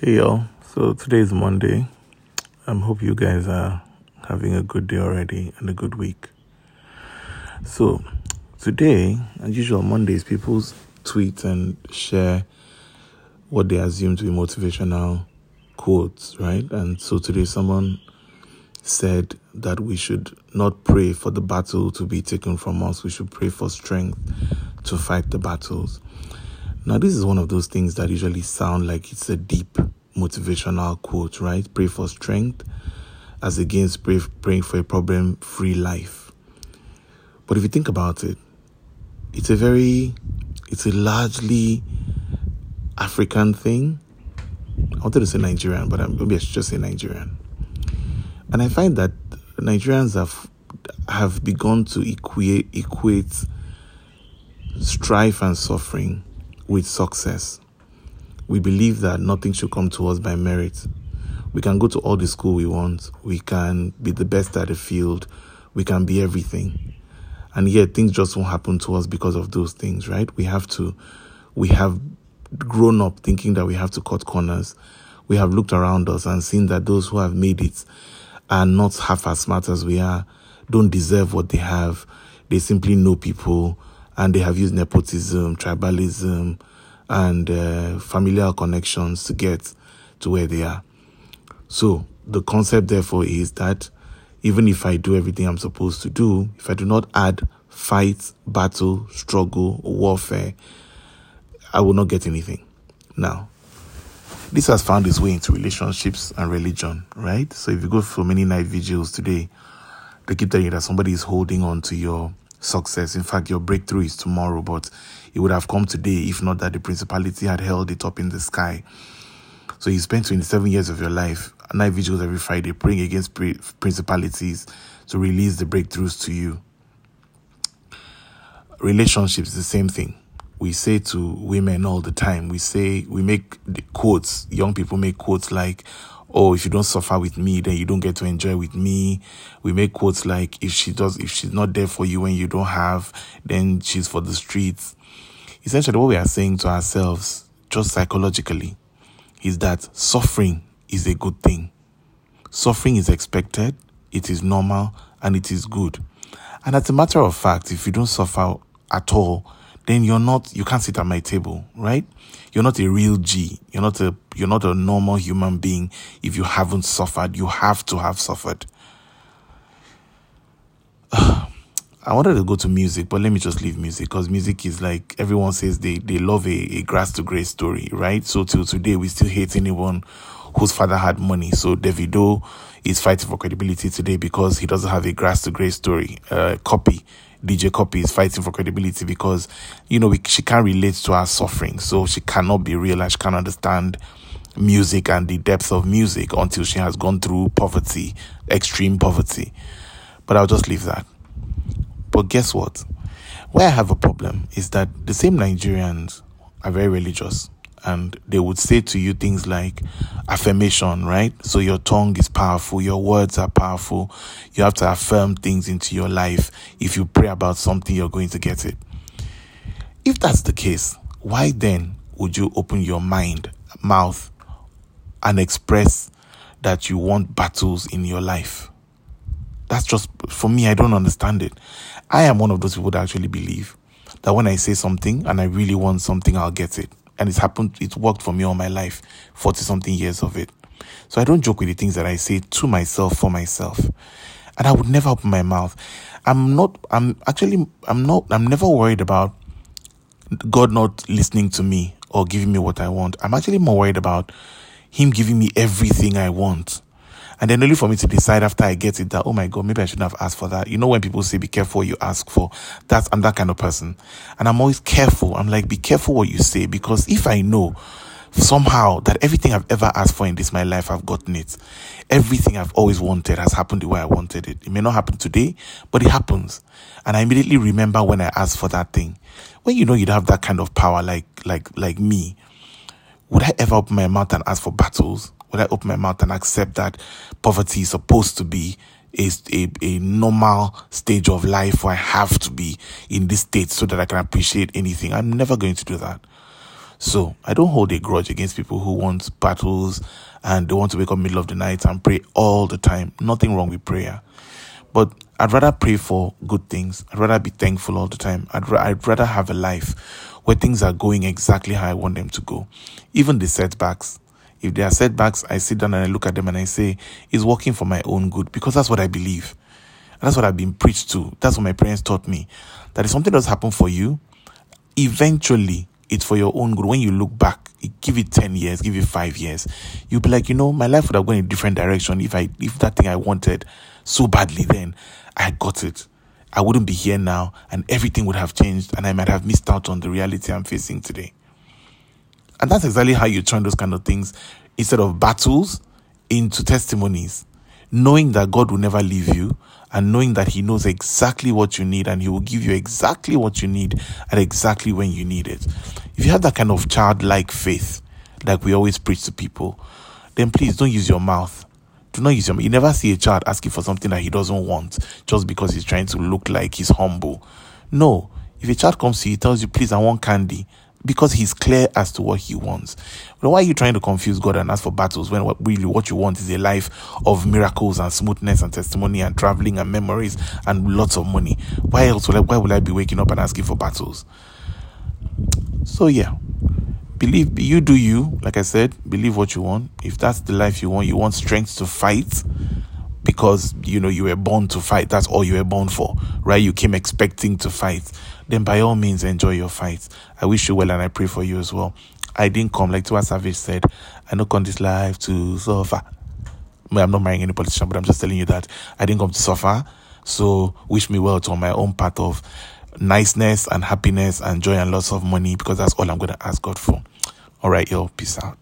Hey y'all, so today is Monday. I um, hope you guys are having a good day already and a good week. So today, as usual, Mondays people tweet and share what they assume to be motivational quotes, right? And so today someone said that we should not pray for the battle to be taken from us. We should pray for strength to fight the battles. Now, this is one of those things that usually sound like it's a deep motivational quote, right? Pray for strength as against pray, praying for a problem free life. But if you think about it, it's a very, it's a largely African thing. I wanted to say Nigerian, but maybe I should just say Nigerian. And I find that Nigerians have have begun to equate, equate strife and suffering with success. We believe that nothing should come to us by merit. We can go to all the school we want. We can be the best at the field. We can be everything. And yet things just won't happen to us because of those things, right? We have to, we have grown up thinking that we have to cut corners. We have looked around us and seen that those who have made it are not half as smart as we are, don't deserve what they have. They simply know people and they have used nepotism, tribalism, and uh, familial connections to get to where they are. So the concept, therefore, is that even if I do everything I'm supposed to do, if I do not add fight, battle, struggle, warfare, I will not get anything. Now, this has found its way into relationships and religion, right? So if you go for many night vigils today, they keep telling you that somebody is holding on to your success. In fact, your breakthrough is tomorrow, but it would have come today if not that the principality had held it up in the sky. So you spent 27 years of your life, night vigils every Friday, praying against principalities to release the breakthroughs to you. Relationships, the same thing. We say to women all the time, we say, we make the quotes, young people make quotes like, oh, if you don't suffer with me, then you don't get to enjoy with me. We make quotes like, if she does, if she's not there for you when you don't have, then she's for the streets. Essentially, what we are saying to ourselves, just psychologically, is that suffering is a good thing. Suffering is expected, it is normal, and it is good. And as a matter of fact, if you don't suffer at all, then you're not you can't sit at my table, right? You're not a real G. You're not a you're not a normal human being if you haven't suffered. You have to have suffered. I wanted to go to music, but let me just leave music because music is like everyone says they, they love a, a grass to grace story, right? So till today, we still hate anyone whose father had money. So Davido is fighting for credibility today because he doesn't have a grass to grace story. Uh, Cuppy DJ Cuppy is fighting for credibility because, you know, we, she can't relate to our suffering. So she cannot be real and she can't understand music and the depth of music until she has gone through poverty, extreme poverty. But I'll just leave that. But guess what? Where I have a problem is that the same Nigerians are very religious and they would say to you things like affirmation, right? So your tongue is powerful, your words are powerful. You have to affirm things into your life. If you pray about something, you're going to get it. If that's the case, why then would you open your mind, mouth, and express that you want battles in your life? That's just, for me, I don't understand it. I am one of those people that actually believe that when I say something and I really want something, I'll get it and it's happened, it worked for me all my life, 40 something years of it. So I don't joke with the things that I say to myself for myself. And I would never open my mouth. I'm not, I'm actually, I'm not, I'm never worried about God not listening to me or giving me what I want. I'm actually more worried about Him giving me everything I want. And then only for me to decide after I get it that, oh my God, maybe I shouldn't have asked for that. You know, when people say, be careful what you ask for, that's, I'm that kind of person. And I'm always careful. I'm like, be careful what you say because if I know somehow that everything I've ever asked for in this my life, I've gotten it. Everything I've always wanted has happened the way I wanted it. It may not happen today, but it happens. And I immediately remember when I asked for that thing. When you know you don't have that kind of power like, like, like me, would I ever open my mouth and ask for battles? Would I open my mouth and accept that poverty is supposed to be a, a, a normal stage of life where I have to be in this state so that I can appreciate anything? I'm never going to do that. So I don't hold a grudge against people who want battles and they want to wake up middle of the night and pray all the time. Nothing wrong with prayer. But I'd rather pray for good things. I'd rather be thankful all the time. I'd, ra- I'd rather have a life where things are going exactly how I want them to go. Even the setbacks. If there are setbacks, I sit down and I look at them and I say, it's working for my own good because that's what I believe. that's what I've been preached to. That's what my parents taught me. That if something does happen for you, eventually it's for your own good. When you look back, give it 10 years, give it five years, you'll be like, you know, my life would have gone in a different direction if I, if that thing I wanted so badly then, I got it. I wouldn't be here now and everything would have changed and I might have missed out on the reality I'm facing today. And that's exactly how you turn those kind of things instead of battles into testimonies. Knowing that God will never leave you and knowing that He knows exactly what you need and He will give you exactly what you need at exactly when you need it. If you have that kind of childlike faith, like we always preach to people, then please don't use your mouth. Do not use your. You never see a child asking for something that he doesn't want just because he's trying to look like he's humble. No. If a child comes to you, tells you, please, I want candy, because he's clear as to what he wants. But why are you trying to confuse God and ask for battles when what, really what you want is a life of miracles and smoothness and testimony and traveling and memories and lots of money? Why else will I, why will I be waking up and asking for battles? So yeah, believe you do you. Like I said, believe what you want. If that's the life you want, you want strength to fight because you know you were born to fight. That's all you were born for, right? You came expecting to fight then by all means enjoy your fight. I wish you well and I pray for you as well. I didn't come, like Tiwa Savage said, I don't come this life to suffer. I'm not marrying any politician, but I'm just telling you that I didn't come to suffer. So wish me well on my own path of niceness and happiness and joy and lots of money because that's all I'm going to ask God for. All right, yo, peace out.